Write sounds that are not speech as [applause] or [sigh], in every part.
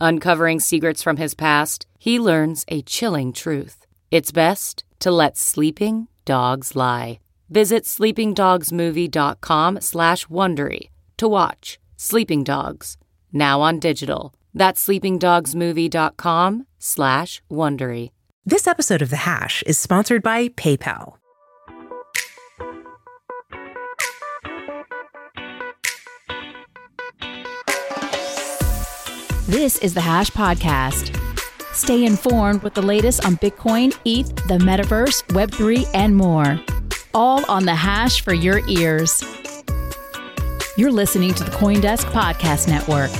Uncovering secrets from his past, he learns a chilling truth. It's best to let sleeping dogs lie. Visit sleepingdogsmovie.com slash Wondery to watch Sleeping Dogs, now on digital. That's sleepingdogsmovie.com slash Wondery. This episode of The Hash is sponsored by PayPal. This is the Hash Podcast. Stay informed with the latest on Bitcoin, ETH, the metaverse, Web3, and more. All on the Hash for your ears. You're listening to the Coindesk Podcast Network.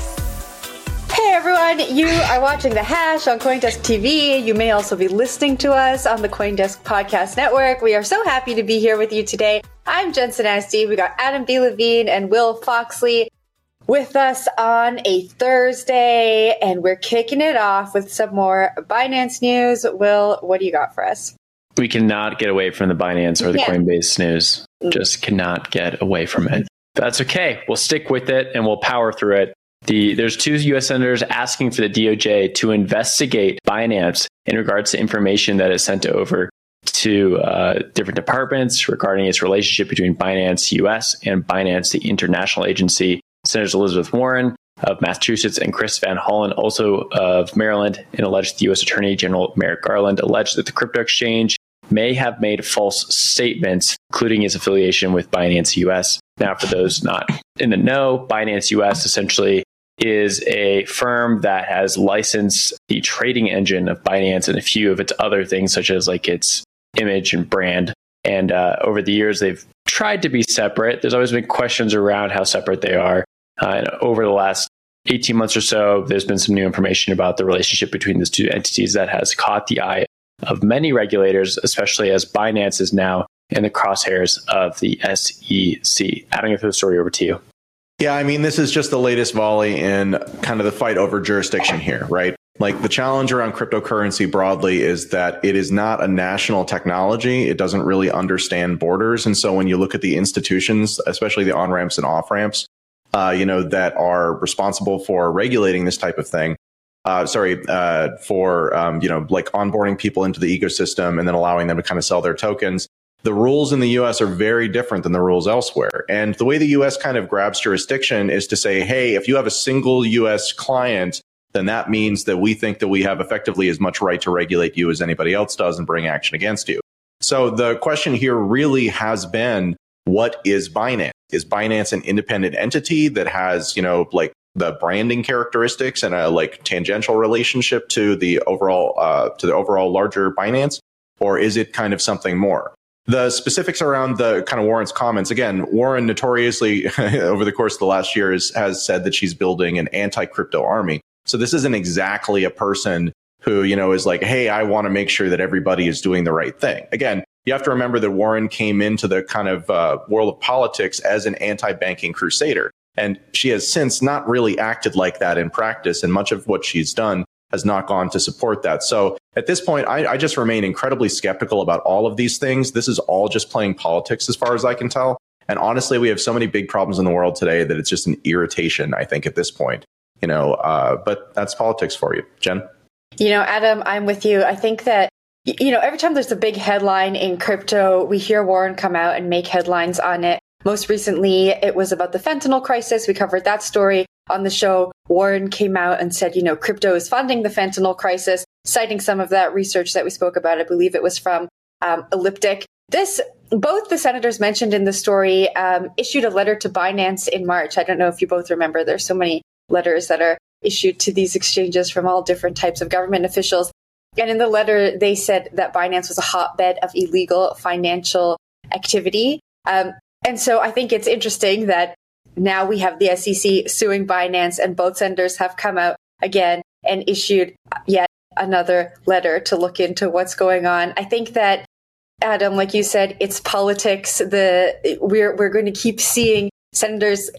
Hey everyone, you are watching The Hash on Coindesk TV. You may also be listening to us on the Coindesk Podcast Network. We are so happy to be here with you today. I'm Jensen Sanasie. We got Adam B. Levine and Will Foxley with us on a Thursday, and we're kicking it off with some more Binance news. Will, what do you got for us? We cannot get away from the Binance or the Coinbase news. Just cannot get away from it. That's okay. We'll stick with it and we'll power through it. The, there's two U.S. senators asking for the DOJ to investigate Binance in regards to information that is sent over to uh, different departments regarding its relationship between Binance US and Binance, the international agency Senators Elizabeth Warren of Massachusetts and Chris Van Hollen, also of Maryland, and alleged U.S. Attorney General Merrick Garland alleged that the crypto exchange may have made false statements, including its affiliation with Binance US. Now, for those not in the know, Binance US essentially is a firm that has licensed the trading engine of Binance and a few of its other things, such as like its image and brand. And uh, over the years, they've tried to be separate. There's always been questions around how separate they are. Uh, and over the last 18 months or so, there's been some new information about the relationship between these two entities that has caught the eye of many regulators, especially as Binance is now in the crosshairs of the SEC. Adding the story over to you. Yeah, I mean, this is just the latest volley in kind of the fight over jurisdiction here, right? Like the challenge around cryptocurrency broadly is that it is not a national technology. It doesn't really understand borders. And so when you look at the institutions, especially the on ramps and off ramps, uh, you know, that are responsible for regulating this type of thing. Uh, sorry, uh, for um, you know, like onboarding people into the ecosystem and then allowing them to kind of sell their tokens. The rules in the U.S. are very different than the rules elsewhere. And the way the U.S. kind of grabs jurisdiction is to say, hey, if you have a single U.S. client, then that means that we think that we have effectively as much right to regulate you as anybody else does and bring action against you. So the question here really has been, what is Binance? Is Binance an independent entity that has, you know, like the branding characteristics and a like tangential relationship to the overall uh, to the overall larger Binance, or is it kind of something more? The specifics around the kind of Warren's comments again, Warren notoriously [laughs] over the course of the last year is, has said that she's building an anti-crypto army. So this isn't exactly a person who you know is like, hey, I want to make sure that everybody is doing the right thing. Again, you have to remember that Warren came into the kind of uh, world of politics as an anti-banking crusader. And she has since not really acted like that in practice. And much of what she's done has not gone to support that. So at this point, I, I just remain incredibly skeptical about all of these things. This is all just playing politics as far as I can tell. And honestly, we have so many big problems in the world today that it's just an irritation, I think, at this point. You know, uh, but that's politics for you. Jen? You know, Adam, I'm with you. I think that you know, every time there's a big headline in crypto, we hear Warren come out and make headlines on it. Most recently, it was about the fentanyl crisis. We covered that story on the show. Warren came out and said, you know, crypto is funding the fentanyl crisis. citing some of that research that we spoke about. I believe it was from um, Elliptic. This, both the senators mentioned in the story, um, issued a letter to Binance in March. I don't know if you both remember. There's so many letters that are issued to these exchanges from all different types of government officials. And in the letter, they said that Binance was a hotbed of illegal financial activity. Um, and so I think it's interesting that now we have the SEC suing Binance, and both senators have come out again and issued yet another letter to look into what's going on. I think that Adam, like you said, it's politics. The we're we're going to keep seeing senators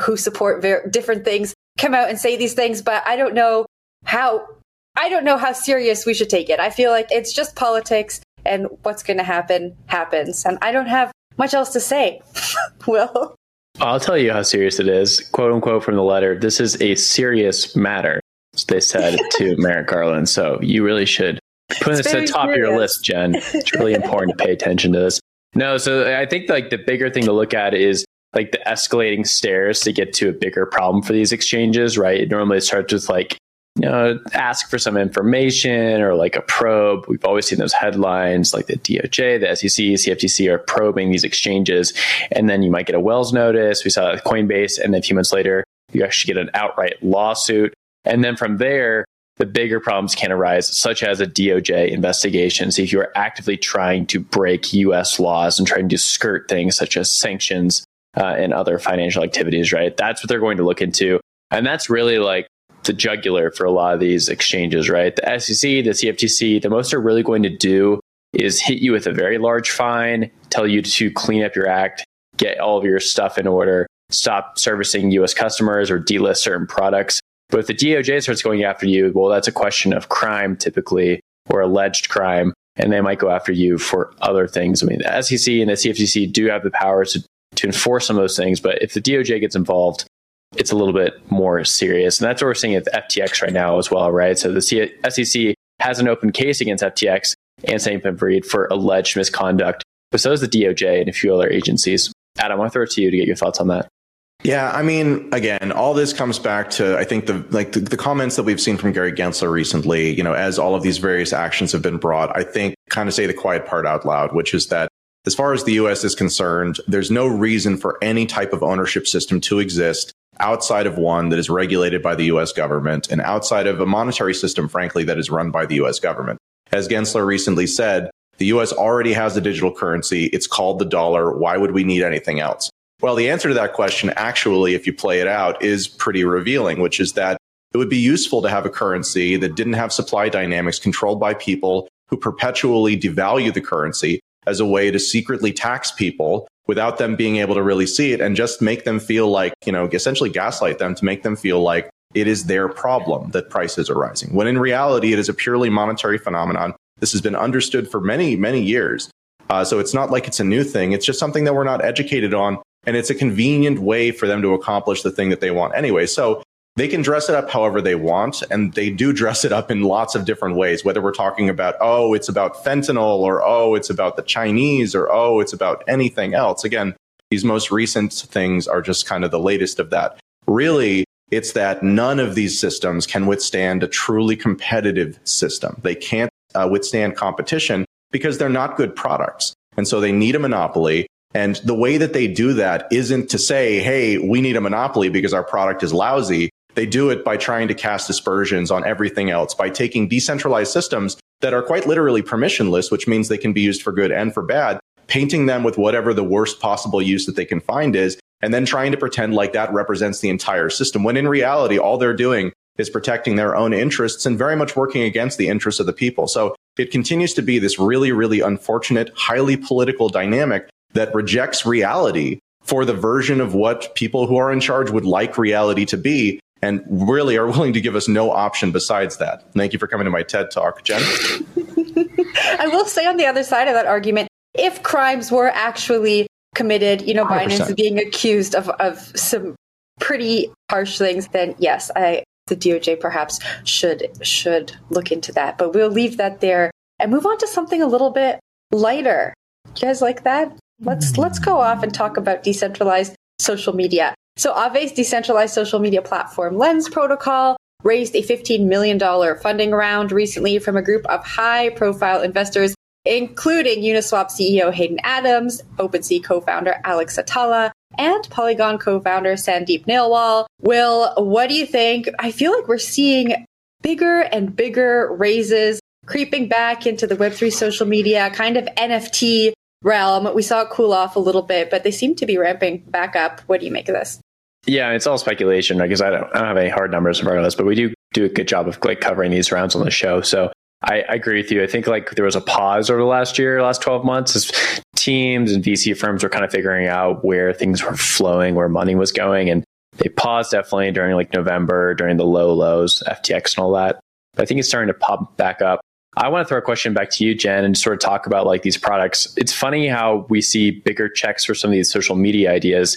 who support ver- different things come out and say these things, but I don't know how I don't know how serious we should take it. I feel like it's just politics and what's going to happen happens. And I don't have much else to say. [laughs] Will. I'll tell you how serious it is. Quote unquote from the letter, this is a serious matter, they said [laughs] to Merrick Garland. So you really should put this at the top serious. of your list, Jen. It's really important to pay attention to this. No, so I think like the bigger thing to look at is like the escalating stairs to get to a bigger problem for these exchanges, right? It normally starts with like you know, ask for some information or like a probe. We've always seen those headlines like the DOJ, the SEC, CFTC are probing these exchanges. And then you might get a Wells notice. We saw Coinbase. And then a few months later, you actually get an outright lawsuit. And then from there, the bigger problems can arise, such as a DOJ investigation. So if you are actively trying to break US laws and trying to skirt things such as sanctions uh, and other financial activities, right? That's what they're going to look into. And that's really like the jugular for a lot of these exchanges, right? The SEC, the CFTC, the most they're really going to do is hit you with a very large fine, tell you to clean up your act, get all of your stuff in order, stop servicing US customers or delist certain products. But if the DOJ starts going after you, well, that's a question of crime typically or alleged crime, and they might go after you for other things. I mean, the SEC and the CFTC do have the powers to, to enforce some of those things, but if the DOJ gets involved, it's a little bit more serious. And that's what we're seeing at FTX right now as well, right? So the SEC has an open case against FTX and St. Bankman for alleged misconduct, but so does the DOJ and a few other agencies. Adam, I want to throw it to you to get your thoughts on that. Yeah, I mean, again, all this comes back to I think the like the, the, comments that we've seen from Gary Gensler recently. You know, as all of these various actions have been brought, I think kind of say the quiet part out loud, which is that as far as the U.S. is concerned, there's no reason for any type of ownership system to exist outside of one that is regulated by the US government and outside of a monetary system, frankly, that is run by the US government. As Gensler recently said, the US already has a digital currency. It's called the dollar. Why would we need anything else? Well, the answer to that question, actually, if you play it out, is pretty revealing, which is that it would be useful to have a currency that didn't have supply dynamics controlled by people who perpetually devalue the currency as a way to secretly tax people without them being able to really see it and just make them feel like, you know, essentially gaslight them to make them feel like it is their problem that prices are rising. When in reality, it is a purely monetary phenomenon. This has been understood for many, many years. Uh, so it's not like it's a new thing. It's just something that we're not educated on. And it's a convenient way for them to accomplish the thing that they want anyway. So they can dress it up however they want and they do dress it up in lots of different ways whether we're talking about oh it's about fentanyl or oh it's about the chinese or oh it's about anything else. Again these most recent things are just kind of the latest of that. Really it's that none of these systems can withstand a truly competitive system. They can't uh, withstand competition because they're not good products and so they need a monopoly. And the way that they do that isn't to say, hey, we need a monopoly because our product is lousy. They do it by trying to cast aspersions on everything else, by taking decentralized systems that are quite literally permissionless, which means they can be used for good and for bad, painting them with whatever the worst possible use that they can find is, and then trying to pretend like that represents the entire system, when in reality, all they're doing is protecting their own interests and very much working against the interests of the people. So it continues to be this really, really unfortunate, highly political dynamic that rejects reality for the version of what people who are in charge would like reality to be and really are willing to give us no option besides that. Thank you for coming to my TED Talk, Jen. [laughs] I will say on the other side of that argument, if crimes were actually committed, you know, 100%. Biden is being accused of, of some pretty harsh things, then yes, I the DOJ perhaps should should look into that. But we'll leave that there and move on to something a little bit lighter. You guys like that? Let's let's go off and talk about decentralized social media. So Aave's decentralized social media platform Lens Protocol raised a $15 million funding round recently from a group of high profile investors, including Uniswap CEO Hayden Adams, OpenSea co founder Alex Atallah, and Polygon co founder Sandeep Nailwal. Will, what do you think? I feel like we're seeing bigger and bigger raises creeping back into the Web3 social media kind of NFT realm. We saw it cool off a little bit, but they seem to be ramping back up. What do you make of this? Yeah, it's all speculation because I don't, I don't have any hard numbers in front of us, but we do do a good job of like covering these rounds on the show. So I, I, agree with you. I think like there was a pause over the last year, last 12 months as teams and VC firms were kind of figuring out where things were flowing, where money was going. And they paused definitely during like November, during the low lows, FTX and all that. But I think it's starting to pop back up. I want to throw a question back to you, Jen, and sort of talk about like these products. It's funny how we see bigger checks for some of these social media ideas,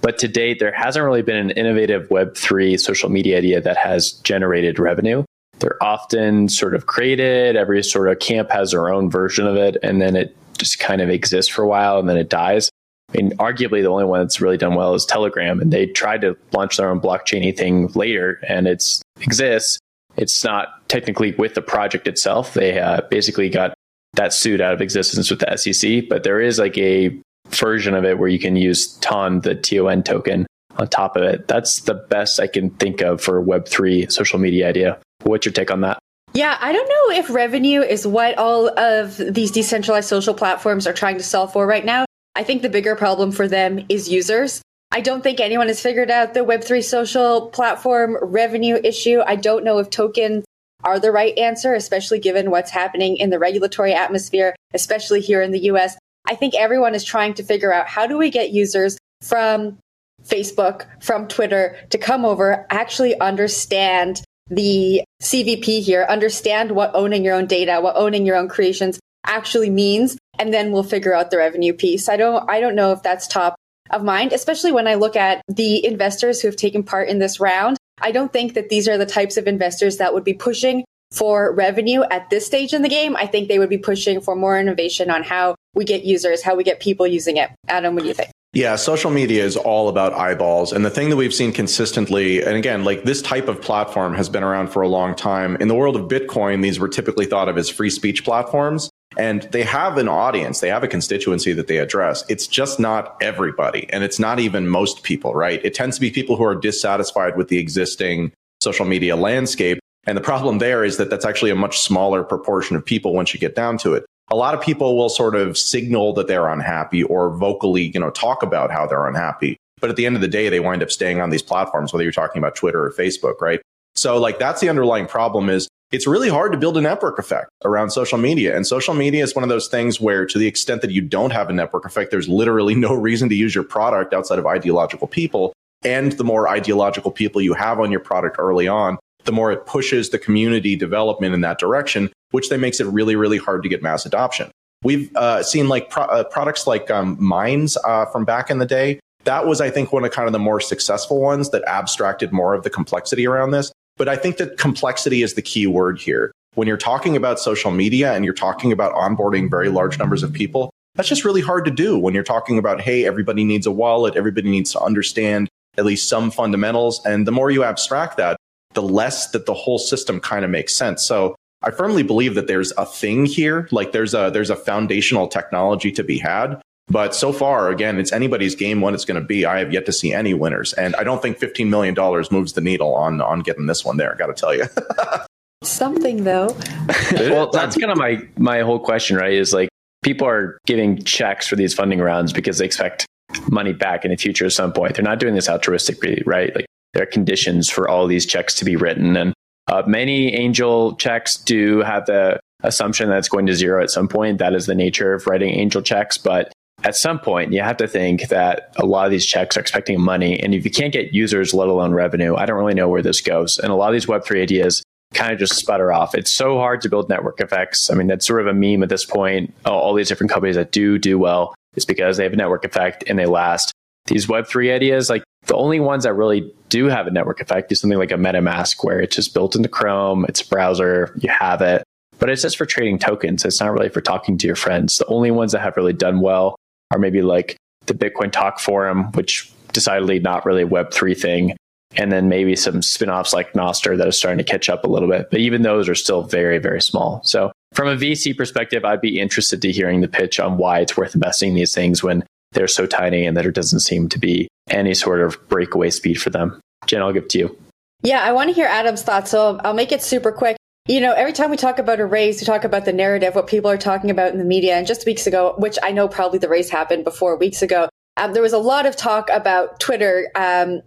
but to date, there hasn't really been an innovative Web3 social media idea that has generated revenue. They're often sort of created, every sort of camp has their own version of it, and then it just kind of exists for a while and then it dies. I mean, arguably the only one that's really done well is Telegram, and they tried to launch their own blockchainy thing later, and it exists. It's not technically with the project itself. They uh, basically got that suit out of existence with the SEC, but there is like a version of it where you can use TON, the TON token, on top of it. That's the best I can think of for Web3 social media idea. What's your take on that? Yeah, I don't know if revenue is what all of these decentralized social platforms are trying to solve for right now. I think the bigger problem for them is users. I don't think anyone has figured out the Web3 social platform revenue issue. I don't know if tokens are the right answer, especially given what's happening in the regulatory atmosphere, especially here in the US. I think everyone is trying to figure out how do we get users from Facebook, from Twitter to come over, actually understand the CVP here, understand what owning your own data, what owning your own creations actually means, and then we'll figure out the revenue piece. I don't I don't know if that's top of mind, especially when I look at the investors who have taken part in this round. I don't think that these are the types of investors that would be pushing for revenue at this stage in the game. I think they would be pushing for more innovation on how we get users, how we get people using it. Adam, what do you think? Yeah, social media is all about eyeballs. And the thing that we've seen consistently, and again, like this type of platform has been around for a long time. In the world of Bitcoin, these were typically thought of as free speech platforms. And they have an audience, they have a constituency that they address. It's just not everybody. And it's not even most people, right? It tends to be people who are dissatisfied with the existing social media landscape. And the problem there is that that's actually a much smaller proportion of people once you get down to it a lot of people will sort of signal that they're unhappy or vocally, you know, talk about how they're unhappy. But at the end of the day, they wind up staying on these platforms, whether you're talking about Twitter or Facebook, right? So like that's the underlying problem is it's really hard to build a network effect around social media. And social media is one of those things where to the extent that you don't have a network effect, there's literally no reason to use your product outside of ideological people. And the more ideological people you have on your product early on, the more it pushes the community development in that direction, which then makes it really, really hard to get mass adoption. We've uh, seen like pro- uh, products like um, Minds uh, from back in the day. That was, I think, one of kind of the more successful ones that abstracted more of the complexity around this. But I think that complexity is the key word here. When you're talking about social media and you're talking about onboarding very large numbers of people, that's just really hard to do when you're talking about, hey, everybody needs a wallet, everybody needs to understand at least some fundamentals. And the more you abstract that, the less that the whole system kind of makes sense. So I firmly believe that there's a thing here, like there's a there's a foundational technology to be had. But so far, again, it's anybody's game when it's going to be. I have yet to see any winners, and I don't think fifteen million dollars moves the needle on on getting this one there. I Got to tell you. [laughs] Something though. [laughs] well, that's kind of my my whole question, right? Is like people are giving checks for these funding rounds because they expect money back in the future at some point. They're not doing this altruistically, right? Like there are conditions for all these checks to be written. And uh, many angel checks do have the assumption that it's going to zero at some point. That is the nature of writing angel checks. But at some point, you have to think that a lot of these checks are expecting money. And if you can't get users, let alone revenue, I don't really know where this goes. And a lot of these Web3 ideas kind of just sputter off. It's so hard to build network effects. I mean, that's sort of a meme at this point. All these different companies that do do well is because they have a network effect and they last. These Web3 ideas, like the only ones that really do have a network effect is something like a MetaMask, where it's just built into Chrome, it's a browser, you have it, but it's just for trading tokens. It's not really for talking to your friends. The only ones that have really done well are maybe like the Bitcoin Talk Forum, which decidedly not really a Web3 thing. and then maybe some spin-offs like Nostr that are starting to catch up a little bit. But even those are still very, very small. So from a VC perspective, I'd be interested to hearing the pitch on why it's worth investing in these things when they're so tiny and there doesn't seem to be any sort of breakaway speed for them. Jen, I'll give it to you. Yeah, I want to hear Adam's thoughts. So I'll make it super quick. You know, every time we talk about a race, we talk about the narrative, what people are talking about in the media. And just weeks ago, which I know probably the race happened before weeks ago, um, there was a lot of talk about Twitter um,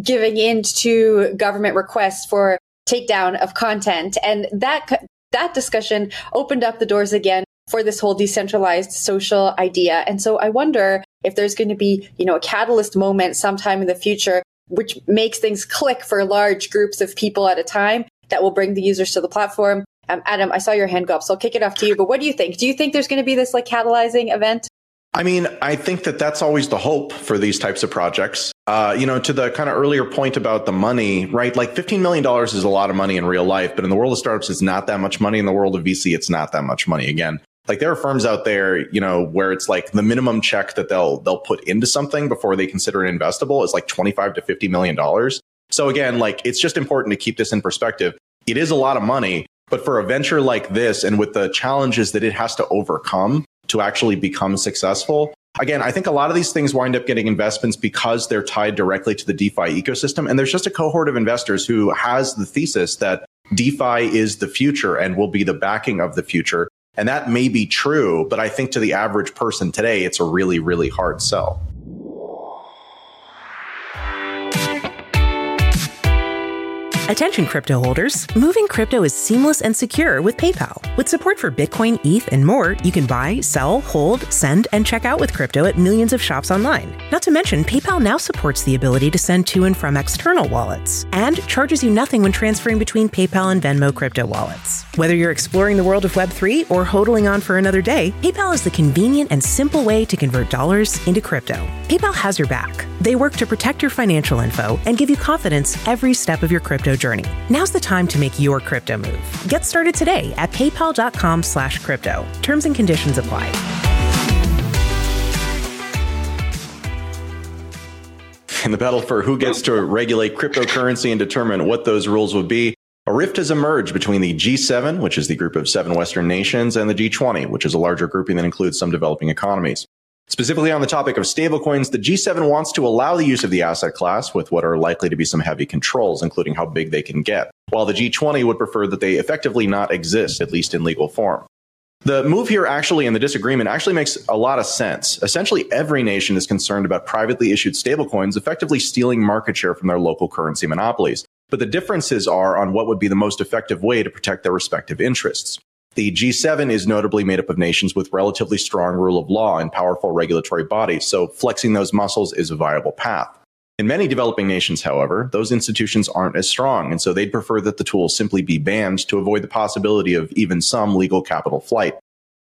giving in to government requests for takedown of content. And that, that discussion opened up the doors again for this whole decentralized social idea. And so I wonder if there's going to be, you know, a catalyst moment sometime in the future, which makes things click for large groups of people at a time that will bring the users to the platform. Um, Adam, I saw your hand go up, so I'll kick it off to you. But what do you think? Do you think there's going to be this like catalyzing event? I mean, I think that that's always the hope for these types of projects. Uh, you know, to the kind of earlier point about the money, right? Like $15 million is a lot of money in real life, but in the world of startups, it's not that much money. In the world of VC, it's not that much money. Again, like there are firms out there, you know, where it's like the minimum check that they'll they'll put into something before they consider it investable is like 25 to 50 million dollars. So again, like it's just important to keep this in perspective. It is a lot of money, but for a venture like this and with the challenges that it has to overcome to actually become successful, again, I think a lot of these things wind up getting investments because they're tied directly to the DeFi ecosystem. And there's just a cohort of investors who has the thesis that DeFi is the future and will be the backing of the future. And that may be true, but I think to the average person today, it's a really, really hard sell. Attention crypto holders, moving crypto is seamless and secure with PayPal. With support for Bitcoin, ETH, and more, you can buy, sell, hold, send, and check out with crypto at millions of shops online. Not to mention, PayPal now supports the ability to send to and from external wallets and charges you nothing when transferring between PayPal and Venmo crypto wallets. Whether you're exploring the world of Web3 or hodling on for another day, PayPal is the convenient and simple way to convert dollars into crypto. PayPal has your back. They work to protect your financial info and give you confidence every step of your crypto journey. Now's the time to make your crypto move. Get started today at paypal.com slash crypto. Terms and conditions apply. In the battle for who gets to regulate cryptocurrency and determine what those rules would be, a rift has emerged between the G7, which is the group of seven Western nations, and the G20, which is a larger grouping that includes some developing economies. Specifically on the topic of stablecoins, the G7 wants to allow the use of the asset class with what are likely to be some heavy controls, including how big they can get, while the G20 would prefer that they effectively not exist, at least in legal form. The move here actually and the disagreement actually makes a lot of sense. Essentially, every nation is concerned about privately issued stablecoins effectively stealing market share from their local currency monopolies. But the differences are on what would be the most effective way to protect their respective interests. The G7 is notably made up of nations with relatively strong rule of law and powerful regulatory bodies, so flexing those muscles is a viable path. In many developing nations, however, those institutions aren't as strong, and so they'd prefer that the tools simply be banned to avoid the possibility of even some legal capital flight.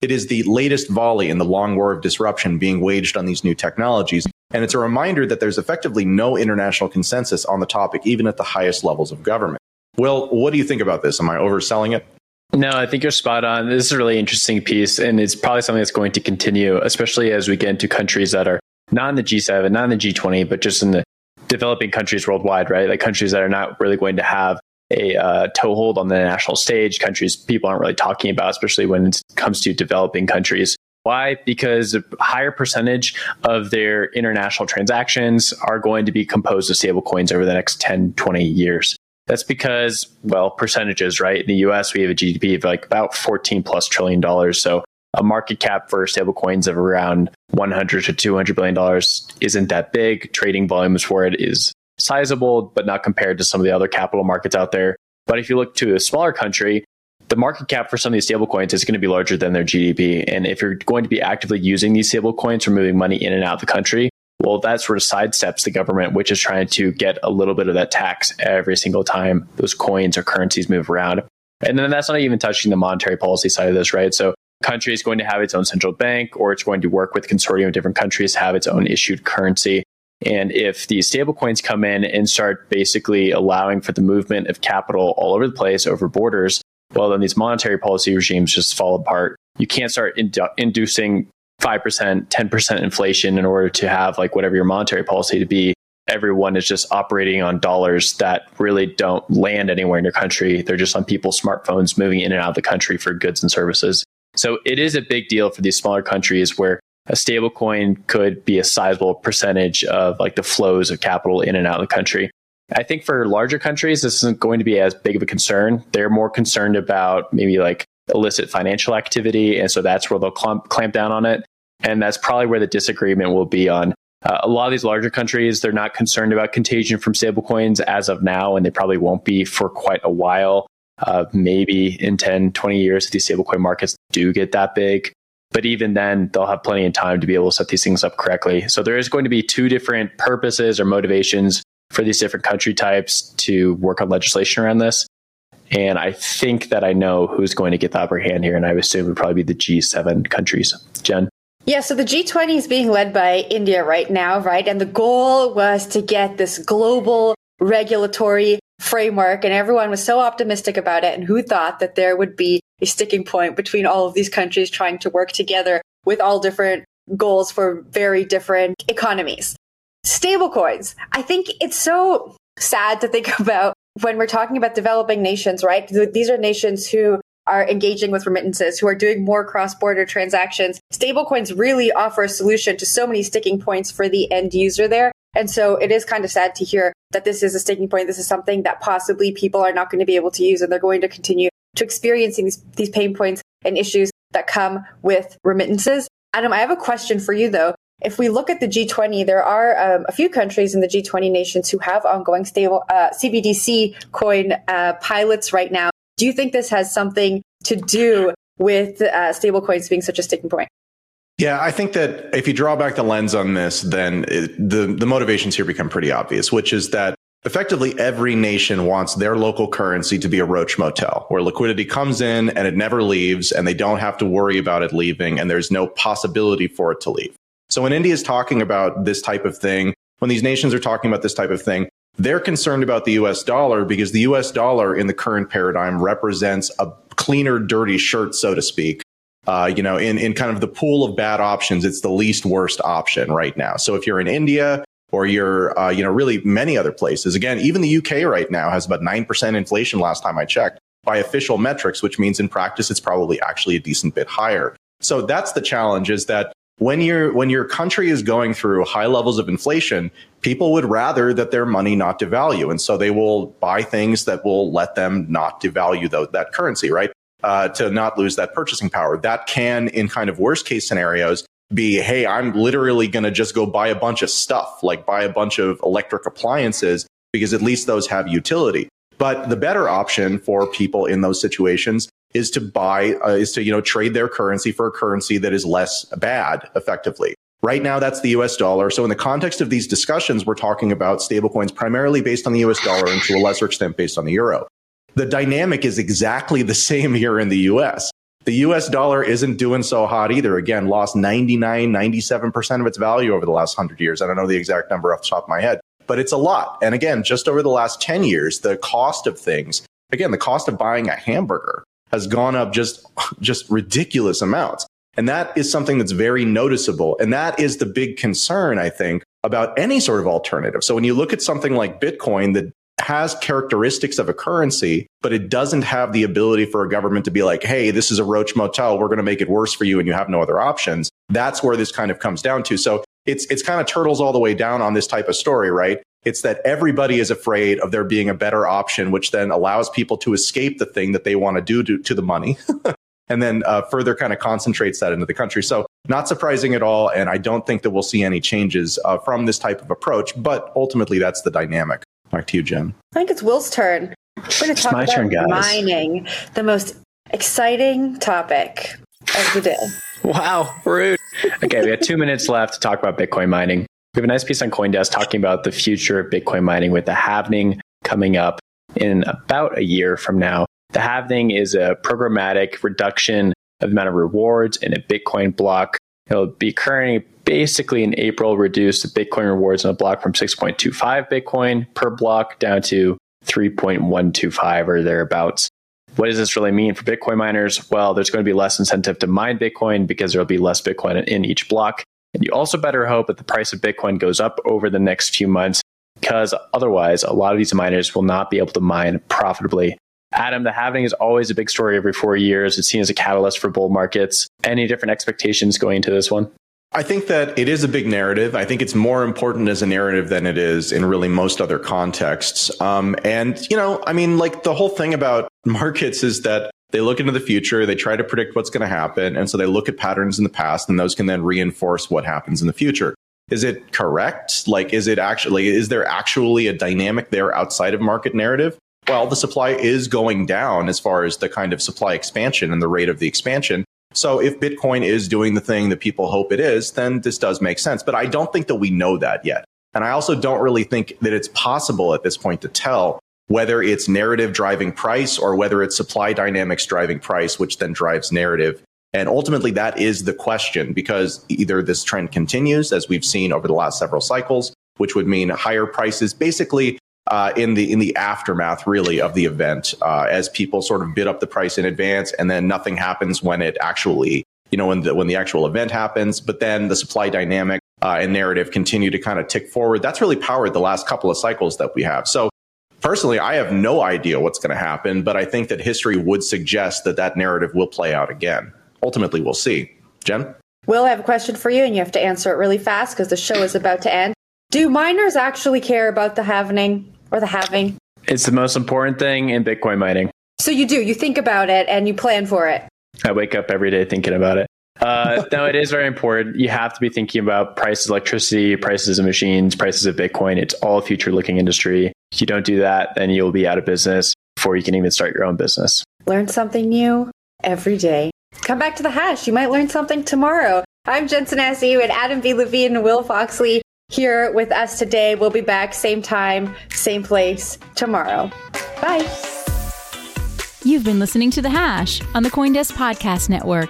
It is the latest volley in the long war of disruption being waged on these new technologies, and it's a reminder that there's effectively no international consensus on the topic, even at the highest levels of government. Well, what do you think about this? Am I overselling it? No, I think you're spot on. This is a really interesting piece, and it's probably something that's going to continue, especially as we get into countries that are not in the G7, not in the G20, but just in the developing countries worldwide, right? Like countries that are not really going to have a uh, toehold on the national stage, countries people aren't really talking about, especially when it comes to developing countries. Why? Because a higher percentage of their international transactions are going to be composed of stablecoins over the next 10, 20 years. That's because, well, percentages, right? In the US, we have a GDP of like about 14 plus trillion dollars. So a market cap for stablecoins of around 100 to 200 billion dollars isn't that big. Trading volumes for it is sizable, but not compared to some of the other capital markets out there. But if you look to a smaller country, the market cap for some of these stablecoins is going to be larger than their GDP. And if you're going to be actively using these stablecoins for moving money in and out of the country, well, that sort of sidesteps the government, which is trying to get a little bit of that tax every single time those coins or currencies move around. And then that's not even touching the monetary policy side of this, right? So country is going to have its own central bank or it's going to work with consortium of different countries have its own issued currency. And if these stablecoins come in and start basically allowing for the movement of capital all over the place over borders, well, then these monetary policy regimes just fall apart. You can't start indu- inducing 5%, 10% inflation in order to have like whatever your monetary policy to be everyone is just operating on dollars that really don't land anywhere in your country. They're just on people's smartphones moving in and out of the country for goods and services. So it is a big deal for these smaller countries where a stablecoin could be a sizable percentage of like the flows of capital in and out of the country. I think for larger countries, this isn't going to be as big of a concern. They're more concerned about maybe like illicit financial activity. And so that's where they'll clamp, down on it. And that's probably where the disagreement will be on uh, a lot of these larger countries. They're not concerned about contagion from stablecoins as of now, and they probably won't be for quite a while. Uh, maybe in 10, 20 years, if these stablecoin markets do get that big. But even then, they'll have plenty of time to be able to set these things up correctly. So there is going to be two different purposes or motivations for these different country types to work on legislation around this. And I think that I know who's going to get the upper hand here, and I would assume it would probably be the G7 countries. Jen? Yeah, so the G20 is being led by India right now, right? And the goal was to get this global regulatory framework, and everyone was so optimistic about it. And who thought that there would be a sticking point between all of these countries trying to work together with all different goals for very different economies? Stablecoins. I think it's so sad to think [laughs] about when we're talking about developing nations, right? These are nations who are engaging with remittances, who are doing more cross border transactions. Stablecoins really offer a solution to so many sticking points for the end user there. And so it is kind of sad to hear that this is a sticking point. This is something that possibly people are not going to be able to use and they're going to continue to experiencing these, these pain points and issues that come with remittances. Adam, I have a question for you though. If we look at the G20, there are um, a few countries in the G20 nations who have ongoing stable uh, CBDC coin uh, pilots right now. Do you think this has something to do with uh, stablecoins being such a sticking point? Yeah, I think that if you draw back the lens on this, then it, the the motivations here become pretty obvious, which is that effectively every nation wants their local currency to be a roach motel where liquidity comes in and it never leaves and they don't have to worry about it leaving and there's no possibility for it to leave. So when India is talking about this type of thing, when these nations are talking about this type of thing, they're concerned about the US dollar because the US dollar in the current paradigm represents a cleaner, dirty shirt, so to speak. Uh, you know, in, in kind of the pool of bad options, it's the least worst option right now. So if you're in India or you're, uh, you know, really many other places, again, even the UK right now has about 9% inflation last time I checked by official metrics, which means in practice, it's probably actually a decent bit higher. So that's the challenge is that when your when your country is going through high levels of inflation, people would rather that their money not devalue, and so they will buy things that will let them not devalue the, that currency, right? Uh, to not lose that purchasing power. That can, in kind of worst case scenarios, be, hey, I'm literally going to just go buy a bunch of stuff, like buy a bunch of electric appliances, because at least those have utility. But the better option for people in those situations is to buy, uh, is to, you know, trade their currency for a currency that is less bad effectively. Right now, that's the US dollar. So in the context of these discussions, we're talking about stablecoins primarily based on the US dollar and to a lesser extent based on the euro. The dynamic is exactly the [laughs] same here in the US. The US dollar isn't doing so hot either. Again, lost 99, 97% of its value over the last 100 years. I don't know the exact number off the top of my head, but it's a lot. And again, just over the last 10 years, the cost of things, again, the cost of buying a hamburger has gone up just, just ridiculous amounts. And that is something that's very noticeable. And that is the big concern, I think, about any sort of alternative. So when you look at something like Bitcoin that has characteristics of a currency, but it doesn't have the ability for a government to be like, hey, this is a roach motel. We're going to make it worse for you and you have no other options. That's where this kind of comes down to. So it's, it's kind of turtles all the way down on this type of story, right? It's that everybody is afraid of there being a better option, which then allows people to escape the thing that they want to do to, to the money. [laughs] and then uh, further kind of concentrates that into the country. So, not surprising at all. And I don't think that we'll see any changes uh, from this type of approach. But ultimately, that's the dynamic. Back to you, Jen. I think it's Will's turn. We're going to talk about turn, guys. mining, the most exciting topic of the day. Wow, rude. Okay, we have two minutes left to talk about Bitcoin mining. We have a nice piece on Coindesk talking about the future of Bitcoin mining with the halving coming up in about a year from now. The halving is a programmatic reduction of the amount of rewards in a Bitcoin block. It'll be occurring basically in April, reduce the Bitcoin rewards in a block from 6.25 Bitcoin per block down to 3.125 or thereabouts. What does this really mean for Bitcoin miners? Well, there's going to be less incentive to mine Bitcoin because there'll be less Bitcoin in each block. And you also better hope that the price of Bitcoin goes up over the next few months because otherwise, a lot of these miners will not be able to mine profitably. Adam, the halving is always a big story every four years. It's seen as a catalyst for bull markets. Any different expectations going into this one? I think that it is a big narrative. I think it's more important as a narrative than it is in really most other contexts. Um, and, you know, I mean, like the whole thing about markets is that they look into the future, they try to predict what's going to happen. And so they look at patterns in the past, and those can then reinforce what happens in the future. Is it correct? Like, is it actually, is there actually a dynamic there outside of market narrative? Well, the supply is going down as far as the kind of supply expansion and the rate of the expansion. So if Bitcoin is doing the thing that people hope it is, then this does make sense. But I don't think that we know that yet. And I also don't really think that it's possible at this point to tell whether it's narrative driving price or whether it's supply dynamics driving price, which then drives narrative. And ultimately, that is the question because either this trend continues, as we've seen over the last several cycles, which would mean higher prices basically uh, in the in the aftermath, really, of the event, uh, as people sort of bid up the price in advance, and then nothing happens when it actually, you know, when the when the actual event happens. But then the supply dynamic uh, and narrative continue to kind of tick forward. That's really powered the last couple of cycles that we have. So Personally, I have no idea what's going to happen, but I think that history would suggest that that narrative will play out again. Ultimately, we'll see. Jen? Will, I have a question for you, and you have to answer it really fast because the show is about to end. Do miners actually care about the halving or the halving? It's the most important thing in Bitcoin mining. So you do, you think about it and you plan for it. I wake up every day thinking about it. Uh, [laughs] no, it is very important. You have to be thinking about prices of electricity, prices of machines, prices of Bitcoin. It's all future looking industry. If you don't do that, then you'll be out of business before you can even start your own business. Learn something new every day. Come back to the hash. You might learn something tomorrow. I'm Jensen Sanasie and Adam B. Levine and Will Foxley here with us today. We'll be back same time, same place tomorrow. Bye. You've been listening to The Hash on the Coindesk Podcast Network.